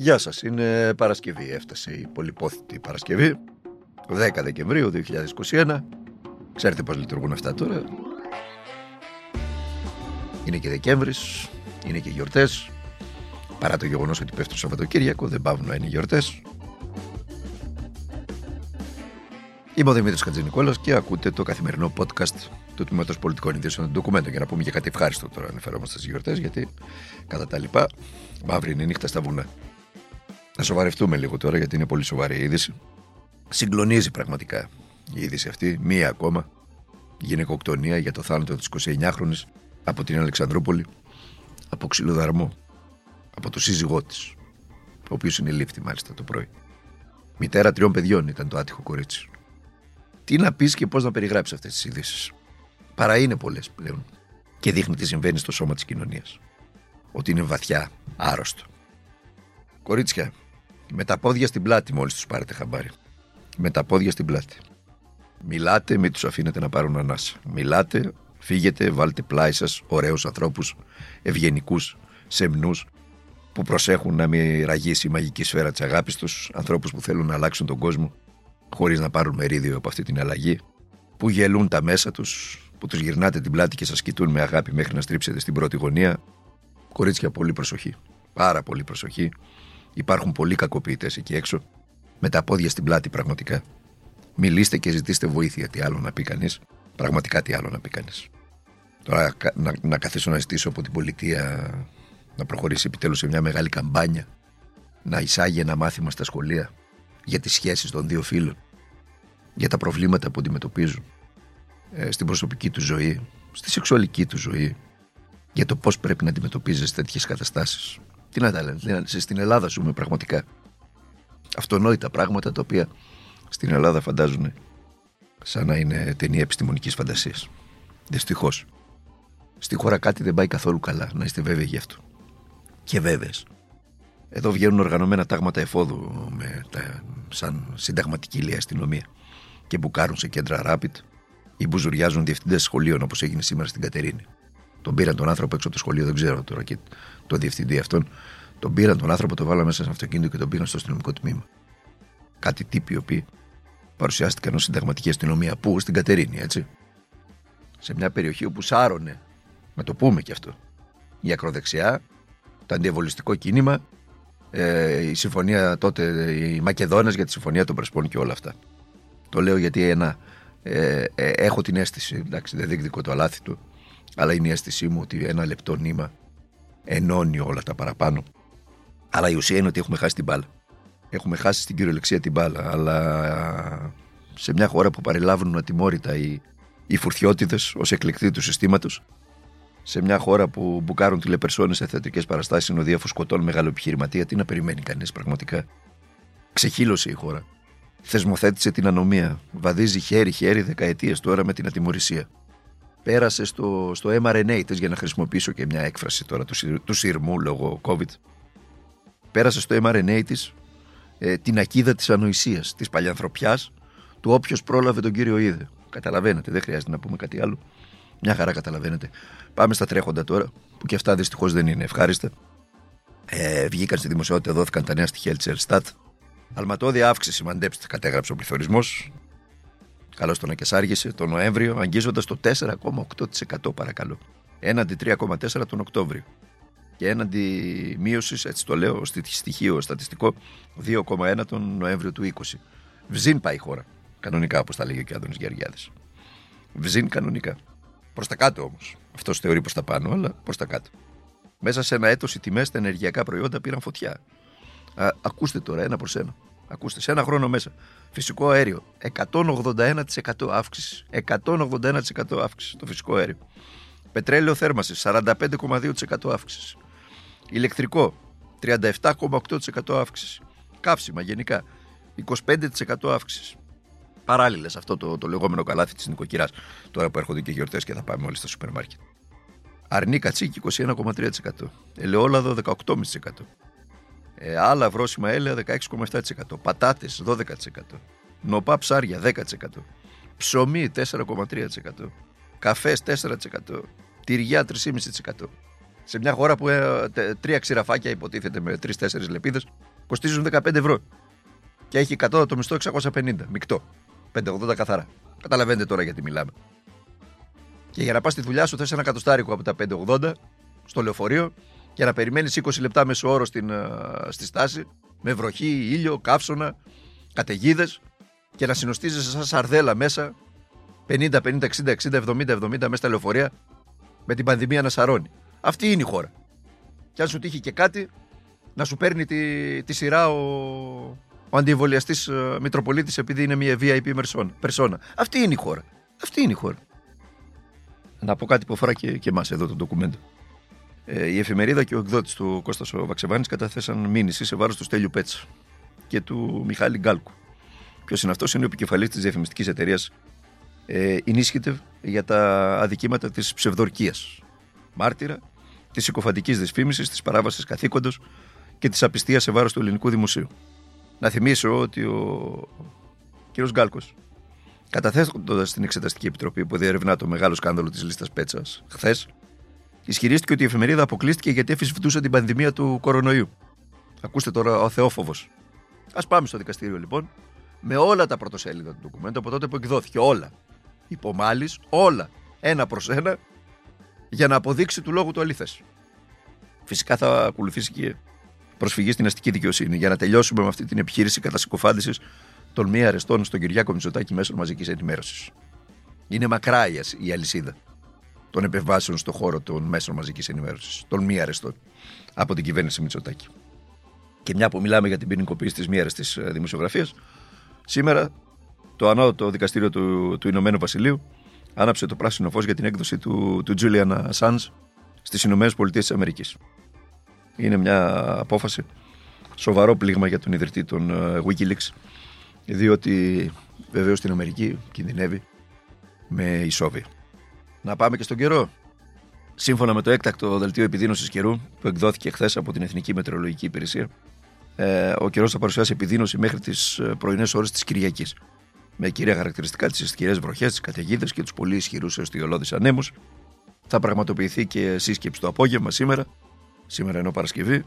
Γεια σας, είναι Παρασκευή, έφτασε η πολυπόθητη Παρασκευή 10 Δεκεμβρίου 2021 Ξέρετε πώς λειτουργούν αυτά τώρα Είναι και Δεκέμβρης, είναι και γιορτές Παρά το γεγονός ότι πέφτει το Σαββατοκύριακο δεν πάβουν να είναι γιορτές Είμαι ο Δημήτρης Κατζηνικόλας και ακούτε το καθημερινό podcast του Τμήματος Πολιτικών Ειδήσεων του Ντοκουμέντου. Για να πούμε και κάτι ευχάριστο τώρα, αναφερόμαστε στις γιορτές, γιατί κατά τα λοιπά, μαύρη είναι η νύχτα στα βουνά. Να σοβαρευτούμε λίγο τώρα, γιατί είναι πολύ σοβαρή η είδηση. Συγκλονίζει πραγματικά η είδηση αυτή, μία ακόμα γυναικοκτονία για το θάνατο της 29χρονη από την Αλεξανδρούπολη, από ξυλοδαρμό, από το σύζυγό της, ο οποίος είναι λήφθη μάλιστα το πρωί. Μητέρα τριών παιδιών ήταν το άτυχο κορίτσι. Τι να πεις και πώς να περιγράψεις αυτές τις ειδήσεις. Παρά είναι πολλές πλέον. Και δείχνει τι συμβαίνει στο σώμα της κοινωνίας. Ότι είναι βαθιά άρρωστο. Κορίτσια, με τα πόδια στην πλάτη μόλις τους πάρετε χαμπάρι. Με τα πόδια στην πλάτη. Μιλάτε, μην τους αφήνετε να πάρουν ανάσα. Μιλάτε, φύγετε, βάλτε πλάι σας ωραίους ανθρώπους, ευγενικούς, σεμνούς, που προσέχουν να μην ραγίσει η μαγική σφαίρα της αγάπης τους, ανθρώπους που θέλουν να αλλάξουν τον κόσμο χωρίς να πάρουν μερίδιο από αυτή την αλλαγή, που γελούν τα μέσα τους, που τους γυρνάτε την πλάτη και σας κοιτούν με αγάπη μέχρι να στρίψετε στην πρώτη γωνία. Κορίτσια, πολύ προσοχή. Πάρα πολύ προσοχή. Υπάρχουν πολλοί κακοποιητές εκεί έξω. Με τα πόδια στην πλάτη, πραγματικά. Μιλήστε και ζητήστε βοήθεια. Τι άλλο να πει κανείς. Πραγματικά τι άλλο να πει κανείς. Τώρα να, να καθίσω να ζητήσω από την πολιτεία να προχωρήσει επιτέλους σε μια μεγάλη καμπάνια. Να εισάγει ένα μάθημα στα σχολεία για τις σχέσεις των δύο φίλων. Για τα προβλήματα που αντιμετωπίζουν ε, στην προσωπική του ζωή, στη σεξουαλική του ζωή, για το πώς πρέπει να αντιμετωπίζεις τέτοιες καταστάσεις. Τι να τα λένε, στην Ελλάδα ζούμε πραγματικά αυτονόητα πράγματα τα οποία στην Ελλάδα φαντάζουν σαν να είναι ταινία επιστημονικής φαντασίας. Δυστυχώς. Στη χώρα κάτι δεν πάει καθόλου καλά, να είστε βέβαιοι γι' αυτό. Και βέβαιες. Εδώ βγαίνουν οργανωμένα τάγματα εφόδου με τα, σαν συνταγματική ηλία αστυνομία και μπουκάρουν σε κέντρα rapid ή μπουζουριάζουν διευθυντές σχολείων όπως έγινε σήμερα στην Κατερίνη. Τον πήραν τον άνθρωπο έξω από το σχολείο, δεν ξέρω τώρα και το διευθυντή αυτόν. Τον πήραν τον άνθρωπο, τον βάλαν μέσα σε αυτοκίνητο και τον πήγαν στο αστυνομικό τμήμα. Κάτι τύποι οι οποίοι παρουσιάστηκαν ως συνταγματική αστυνομία. Πού, στην Κατερίνη, έτσι. Σε μια περιοχή όπου σάρωνε, να το πούμε και αυτό, η ακροδεξιά, το αντιεβολιστικό κίνημα, ε, η συμφωνία τότε, οι Μακεδόνες για τη συμφωνία των Πρεσπών και όλα αυτά. Το λέω γιατί ένα ε, ε, έχω την αίσθηση, εντάξει δεν διεκδικώ το αλάθη του, αλλά είναι η αίσθησή μου ότι ένα λεπτό νήμα ενώνει όλα τα παραπάνω. Αλλά η ουσία είναι ότι έχουμε χάσει την μπάλα. Έχουμε χάσει στην κυριολεξία την μπάλα, αλλά σε μια χώρα που παρελάβουν ατιμόρυτα οι, οι φουρτιώτιδε ως εκλεκτή του συστήματος, σε μια χώρα που μπουκάρουν τηλεπερσόνες σε θεατρικές παραστάσεις συνοδεία φουσκωτών μεγάλο επιχειρηματία, τι να περιμένει κανείς πραγματικά; Ξεχύλωσε η χώρα θεσμοθέτησε την ανομία. Βαδίζει χέρι-χέρι δεκαετίες τώρα με την ατιμορρησία. Πέρασε στο, στο mRNA τη, για να χρησιμοποιήσω και μια έκφραση τώρα του, του σειρμού λόγω COVID. Πέρασε στο mRNA της ε, την ακίδα της ανοησίας, της παλιανθρωπιάς, του όποιος πρόλαβε τον κύριο είδε. Καταλαβαίνετε, δεν χρειάζεται να πούμε κάτι άλλο. Μια χαρά καταλαβαίνετε. Πάμε στα τρέχοντα τώρα, που και αυτά δυστυχώς δεν είναι ευχάριστα. Ε, βγήκαν στη δημοσιότητα, δόθηκαν τα νέα στοιχεία τη Ελστάτ Αλματώδη αύξηση, μαντέψτε, κατέγραψε ο πληθωρισμός. Καλώ τον ακεσάργησε τον Νοέμβριο, αγγίζοντας το 4,8% παρακαλώ. Έναντι 3,4% τον Οκτώβριο. Και έναντι μείωσης, έτσι το λέω, στοιχείο στατιστικό, 2,1% τον Νοέμβριο του 20. Βζίν πάει η χώρα. Κανονικά, όπως τα λέγει και ο Άδωνη Γεωργιάδης. Βζίν κανονικά. Προς τα κάτω όμως. Αυτός θεωρεί προς τα πάνω, αλλά προς τα κάτω. Μέσα σε ένα έτος οι τιμές στα ενεργειακά προϊόντα πήραν φωτιά. Α, ακούστε τώρα ένα προς ένα. Ακούστε, σε ένα χρόνο μέσα. Φυσικό αέριο. 181% αύξηση. 181% αύξηση το φυσικό αέριο. Πετρέλαιο θέρμανσης. 45,2% αύξηση. Ηλεκτρικό. 37,8% αύξηση. Καύσιμα γενικά. 25% αύξηση. Παράλληλα σε αυτό το, το λεγόμενο καλάθι της νοικοκυράς. Τώρα που έρχονται και γιορτές και θα πάμε όλοι στα σούπερ μάρκετ. Αρνή κατσίκι 21,3%. Ελαιόλαδο 18,5%. Ε, άλλα βρόσιμα έλαια 16,7%. Πατάτες 12%. Νοπά ψάρια 10%. Ψωμί 4,3%. Καφές 4%. Τυριά 3,5%. Σε μια χώρα που ε, τρία ξηραφάκια υποτίθεται με τρει-τέσσερι λεπίδες κοστίζουν 15 ευρώ. Και έχει 100 το μισθό 650. Μεικτό. 580 καθαρά. Καταλαβαίνετε τώρα γιατί μιλάμε. Και για να πας στη δουλειά σου θες ένα κατοστάρικο από τα 580 στο λεωφορείο και να περιμένεις 20 λεπτά μέσω όρο στην, ε, στη στάση με βροχή, ήλιο, καύσωνα, καταιγίδες και να συνοστίζεσαι σαν σαρδέλα μέσα 50, 50, 60, 60, 70, 70 μέσα στα λεωφορεία με την πανδημία να σαρώνει. Αυτή είναι η χώρα. Και αν σου τύχει και κάτι, να σου παίρνει τη, τη σειρά ο, ο αντιεμβολιαστής ε, Μητροπολίτης επειδή είναι μια VIP περσόνα. Αυτή είναι η χώρα. Αυτή είναι η χώρα. Να πω κάτι που αφορά και, και εμάς εδώ το ντοκουμέντο. Ε, η εφημερίδα και ο εκδότης του Κώστας Βαξεβάνης καταθέσαν μήνυση σε βάρος του Στέλιου Πέτσα και του Μιχάλη Γκάλκου. Ποιος είναι αυτός, είναι ο επικεφαλής της διαφημιστικής εταιρείας ε, Initiative για τα αδικήματα της ψευδορκίας. Μάρτυρα της συκοφαντική δυσφήμισης, της παράβασης καθήκοντος και της απιστίας σε βάρος του ελληνικού δημοσίου. Να θυμίσω ότι ο κ. Γκάλκος, καταθέτοντας στην Εξεταστική Επιτροπή που διερευνά το μεγάλο σκάνδαλο της λίστας Πέτσας χθες, ισχυρίστηκε ότι η εφημερίδα αποκλείστηκε γιατί εφησβητούσε την πανδημία του κορονοϊού. Ακούστε τώρα ο Θεόφοβος. Α πάμε στο δικαστήριο λοιπόν με όλα τα πρωτοσέλιδα του ντοκουμέντου από τότε που εκδόθηκε. Όλα. Υπομάλει, όλα. Ένα προς ένα για να αποδείξει του λόγου του αλήθε. Φυσικά θα ακολουθήσει και προσφυγή στην αστική δικαιοσύνη για να τελειώσουμε με αυτή την επιχείρηση κατά συκοφάντησης των μη αρεστών στον Κυριάκο Μητσοτάκη μέσω μαζικής ενημέρωσης. Είναι μακρά η αλυσίδα των επεμβάσεων στον χώρο των μέσων μαζικής ενημέρωσης, των μη αρεστών από την κυβέρνηση Μητσοτάκη. Και μια που μιλάμε για την ποινικοποίηση της μη αρεστής ε, δημοσιογραφίας, σήμερα το ανώτατο δικαστήριο του, του Ηνωμένου Βασιλείου άναψε το πράσινο φως για την έκδοση του, του Julian Assange στις Ηνωμένες Πολιτείες της Αμερικής. Είναι μια απόφαση, σοβαρό πλήγμα για τον ιδρυτή των ε, Wikileaks, διότι βεβαίως στην Αμερική κινδυνεύει με ισόβια. Να πάμε και στον καιρό. Σύμφωνα με το έκτακτο δελτίο επιδείνωσης καιρού που εκδόθηκε χθες από την Εθνική Μετεωρολογική Υπηρεσία, ε, ο καιρός θα παρουσιάσει επιδείνωση μέχρι τις ε, πρωινές ώρες της Κυριακής. Με κυρία χαρακτηριστικά τις ισχυρές βροχές, τις καταιγίδες και τους πολύ ισχυρούς εστιολώδεις ανέμους. Θα πραγματοποιηθεί και σύσκεψη το απόγευμα σήμερα, σήμερα ενώ Παρασκευή.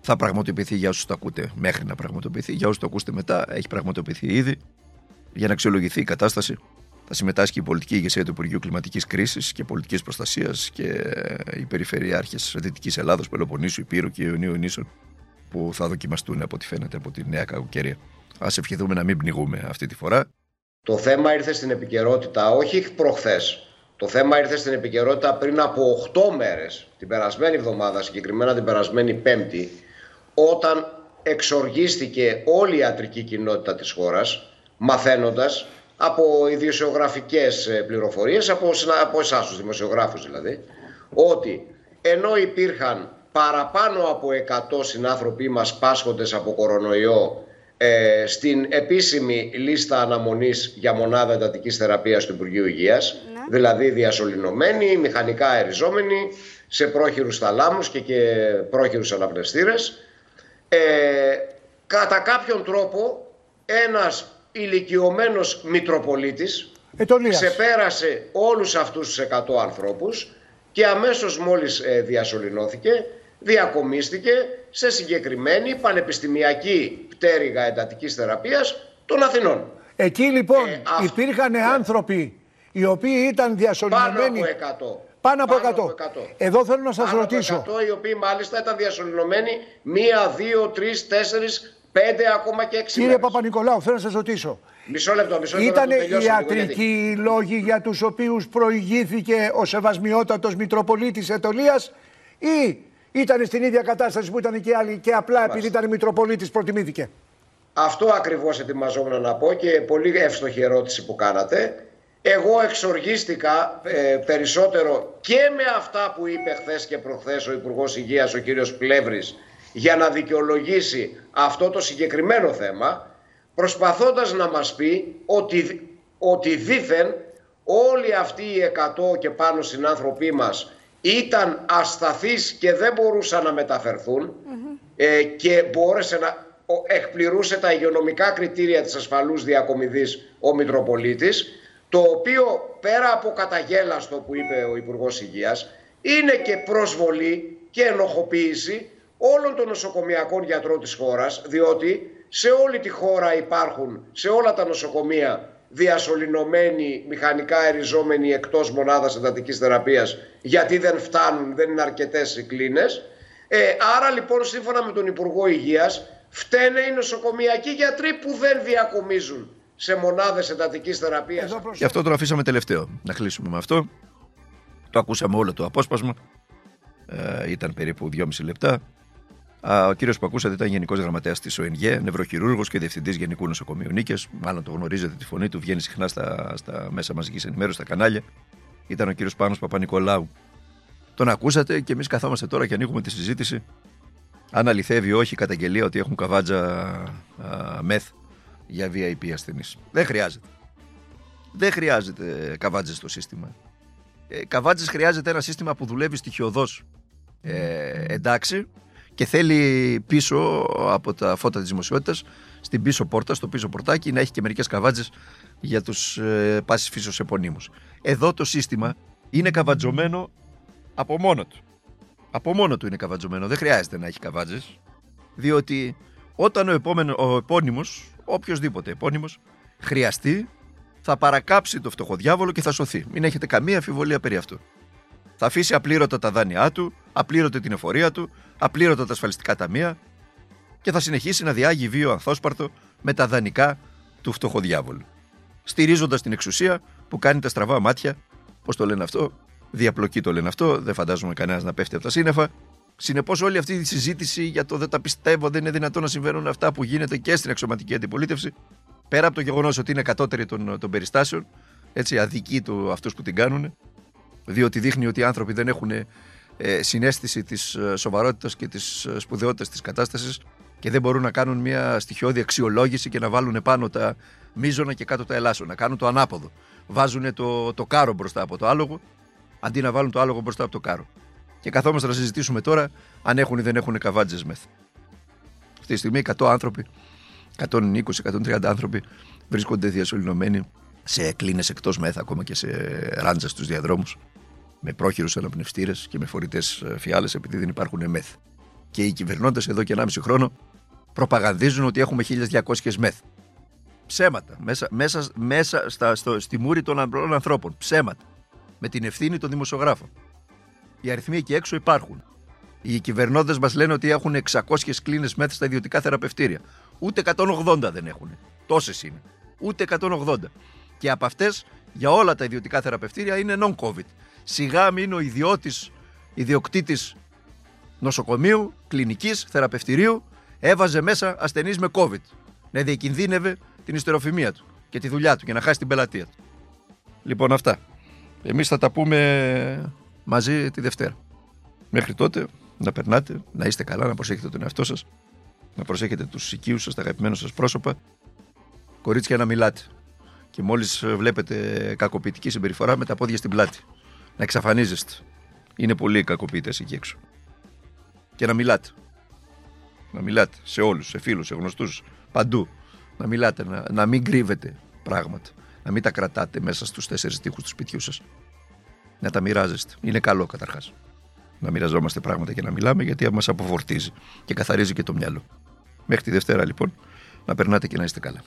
Θα πραγματοποιηθεί για όσους το ακούτε μέχρι να πραγματοποιηθεί. Για όσους το ακούσετε μετά, έχει πραγματοποιηθεί ήδη. Για να αξιολογηθεί η κατάσταση, θα συμμετάσχει η πολιτική ηγεσία του Υπουργείου Κλιματικής Κρίσης και Πολιτικής Προστασίας και οι περιφερειάρχες Δυτικής Ελλάδος, Πελοποννήσου, Υπήρου και Ιωνίου Νήσων που θα δοκιμαστούν από ό,τι φαίνεται από τη νέα κακοκαιρία. Α ευχηθούμε να μην πνιγούμε αυτή τη φορά. Το θέμα ήρθε στην επικαιρότητα όχι προχθές. Το θέμα ήρθε στην επικαιρότητα πριν από 8 μέρες, την περασμένη εβδομάδα, συγκεκριμένα την περασμένη Πέμπτη, όταν εξοργίστηκε όλη η ιατρική κοινότητα της χώρας μαθαίνοντας από ιδιοσιογραφικές ε, πληροφορίες, από, από εσάς τους δημοσιογράφους δηλαδή, ότι ενώ υπήρχαν παραπάνω από 100 συνάνθρωποι μας πάσχοντες από κορονοϊό ε, στην επίσημη λίστα αναμονής για μονάδα εντατικής θεραπείας του Υπουργείου Υγείας, ναι. δηλαδή διασωληνωμένοι, μηχανικά αεριζόμενοι, σε πρόχειρους θαλάμους και, και πρόχειρους αναπνευστήρες, ε, κατά κάποιον τρόπο ένας ηλικιωμένος Μητροπολίτης ξεπέρασε όλους αυτούς τους 100 ανθρώπους και αμέσως μόλις ε, διασωληνώθηκε διακομίστηκε σε συγκεκριμένη πανεπιστημιακή πτέρυγα εντατικής θεραπείας των Αθηνών. Εκεί λοιπόν ε, υπήρχαν άνθρωποι οι οποίοι ήταν διασωληνωμένοι. Πάνω από 100. Πάνω από 100. Εδώ θέλω να σας Πάνω ρωτήσω. Από 100 οι οποίοι μάλιστα ήταν διασωληνωμένοι μία, δύο, τρεις, τέσσερις, πέντε ακόμα και έξι Κύριε Παπα-Νικολάου, θέλω να σας ρωτήσω. Μισό λεπτό, μισό λεπτό. Ήταν ιατρικοί οι λόγοι για τους οποίους προηγήθηκε ο Σεβασμιότατος Μητροπολίτης Ετωλίας ή ήταν στην ίδια κατάσταση που ήταν και οι άλλοι και απλά επειδή ήταν Μητροπολίτης προτιμήθηκε; Αυτό ακριβώς ετοιμαζόμουν να πω και πολύ εύστοχη ερώτηση που κάνατε. Εγώ εξοργίστηκα ε, περισσότερο και με αυτά που είπε χθες και προχθές ο Υπουργός Υγείας, ο κύριος Πλεύρης, για να δικαιολογήσει αυτό το συγκεκριμένο θέμα, προσπαθώντας να μας πει ότι, ότι δήθεν όλοι αυτοί οι 100 και πάνω συνάνθρωποι μας ήταν ασταθείς και δεν μπορούσαν να μεταφερθούν ε, και μπόρεσε να εκπληρούσε τα υγειονομικά κριτήρια της ασφαλούς διακομιδής ο Μητροπολίτης το οποίο πέρα από καταγέλαστο που είπε ο Υπουργός Υγείας είναι και προσβολή και ενοχοποίηση όλων των νοσοκομιακών γιατρών της χώρας, διότι σε όλη τη χώρα υπάρχουν, σε όλα τα νοσοκομεία, διασωληνωμένοι, μηχανικά εριζόμενοι εκτός μονάδας εντατικής θεραπείας, γιατί δεν φτάνουν, δεν είναι αρκετές οι κλίνες. Ε, άρα λοιπόν σύμφωνα με τον Υπουργό Υγείας, φταίνε οι νοσοκομιακοί γιατροί που δεν διακομίζουν σε μονάδες εντατικής θεραπείας. Γι' αυτό το αφήσαμε τελευταίο. Να κλείσουμε με αυτό. Το ακούσαμε όλο το απόσπασμα. Ε, ήταν περίπου 2,5 λεπτά. Ο κύριος που ακούσατε ήταν Γενικός Γραμματέας της ΟΕΝΓΕ, νευροχειρούργος και διευθυντής Γενικού Νοσοκομείου Νίκες. Μάλλον το γνωρίζετε τη φωνή του, βγαίνει συχνά στα, στα μέσα μαζικής ενημέρωσης, στα κανάλια. Ήταν ο κύριος Πάνος Παπα-Νικολάου. Τον ακούσατε και εμείς καθόμαστε τώρα και ανοίγουμε τη συζήτηση. Αν αληθεύει ή όχι η καταγγελία ότι έχουν καβάτζα α, μεθ για VIP ασθενείς. Δεν χρειάζεται. Δεν χρειάζεται καβάτζες στο σύστημα. Ε, καβάτζες χρειάζεται ένα σύστημα που δουλεύει στοιχειοδός. Ε, εντάξει, και θέλει πίσω από τα φώτα της δημοσιότητας στην πίσω πόρτα, στο πίσω πορτάκι να έχει και μερικές καβάτζες για τους ε, πάσης φύσεως επωνύμους. Εδώ το σύστημα είναι καβατζωμένο από μόνο του. Από μόνο του είναι καβατζωμένο, δεν χρειάζεται να έχει καβάτζες, διότι όταν ο, επόμενο, ο επώνυμος, οποιοδήποτε επώνυμος, χρειαστεί, θα παρακάψει το φτωχοδιάβολο και θα σωθεί. Μην έχετε καμία αμφιβολία περί αυτού. Θα αφήσει απλήρωτα τα δάνειά του, απλήρωτα την εφορία του, απλήρωτα τα ασφαλιστικά ταμεία και θα συνεχίσει να διάγει βίο ανθόσπαρτο με τα δανεικά του φτωχοδιάβολου. Στηρίζοντας την εξουσία που κάνει τα στραβά μάτια, πώς το λένε αυτό, διαπλοκή το λένε αυτό, δεν φαντάζομαι κανένας να πέφτει από τα σύννεφα. Συνεπώς, όλη αυτή η συζήτηση για το δεν τα πιστεύω, δεν είναι δυνατόν να συμβαίνουν αυτά που γίνεται και στην αξιωματική αντιπολίτευση, πέρα από το γεγονός ότι είναι κατώτερη των, των περιστάσεων, έτσι, αδικοί του αυτούς που την κάνουν, διότι δείχνει ότι οι άνθρωποι δεν έχουν ε, συνέστηση της ε, σοβαρότητας και της ε, σπουδαιότητας της κατάστασης και δεν μπορούν να κάνουν μια στοιχειώδη αξιολόγηση και να βάλουν πάνω τα μίζωνα και κάτω τα ελάσσονα, να κάνουν το ανάποδο. Βάζουν το, το κάρο μπροστά από το άλογο, αντί να βάλουν το άλογο μπροστά από το κάρο. Και καθόμαστε να συζητήσουμε τώρα αν έχουν ή δεν έχουν καβάτζε μεθ. Αυτή τη στιγμή 100 άνθρωποι, 120-130 άνθρωποι βρίσκονται διασωληνωμένοι σε κλίνες εκτός μεθ, ακόμα και σε ράντζα στους διαδρόμους με πρόχειρους αναπνευστήρε και με φορητές ε, φιάλες επειδή δεν υπάρχουν μεθ. Και οι κυβερνώντε εδώ και 1,5 χρόνο προπαγανδίζουν ότι έχουμε 1200 μεθ. Ψέματα. Μέσα, μέσα, μέσα στα, στο, στη μούρη των απλών ανθρώπων. Ψέματα. Με την ευθύνη των δημοσιογράφων. Οι αριθμοί εκεί έξω υπάρχουν. Οι κυβερνώντε μας λένε ότι έχουν 600 κλίνες μεθ στα ιδιωτικά θεραπευτήρια. Ούτε 180 δεν έχουν. Τόσες είναι. Ούτε 180. Και από αυτές για όλα τα ιδιωτικά θεραπευτήρια είναι non-COVID σιγά μην ο ιδιώτης, ιδιοκτήτης νοσοκομείου, κλινικής, θεραπευτηρίου έβαζε μέσα ασθενείς με COVID. Να διακινδύνευε την ιστεροφημία του και τη δουλειά του και να χάσει την πελατεία του. Λοιπόν αυτά. Εμείς θα τα πούμε μαζί τη Δευτέρα. Μέχρι τότε να περνάτε, να είστε καλά, να προσέχετε τον εαυτό σας, να προσέχετε τους οικείους σας, τα αγαπημένα σας πρόσωπα. Κορίτσια να μιλάτε. Και μόλις βλέπετε κακοποιητική συμπεριφορά με τα πόδια στην πλάτη να εξαφανίζεστε. Είναι πολλοί κακοποιητές εκεί έξω. Και να μιλάτε. Να μιλάτε σε όλους, σε φίλους, σε γνωστούς, παντού. Να μιλάτε, να, να μην κρύβετε πράγματα. Να μην τα κρατάτε μέσα στους τέσσερις τείχου του σπιτιού σας. Να τα μοιράζεστε. Είναι καλό καταρχάς. Να μοιραζόμαστε πράγματα και να μιλάμε γιατί μα αποφορτίζει και καθαρίζει και το μυαλό. Μέχρι τη Δευτέρα λοιπόν να περνάτε και να είστε καλά.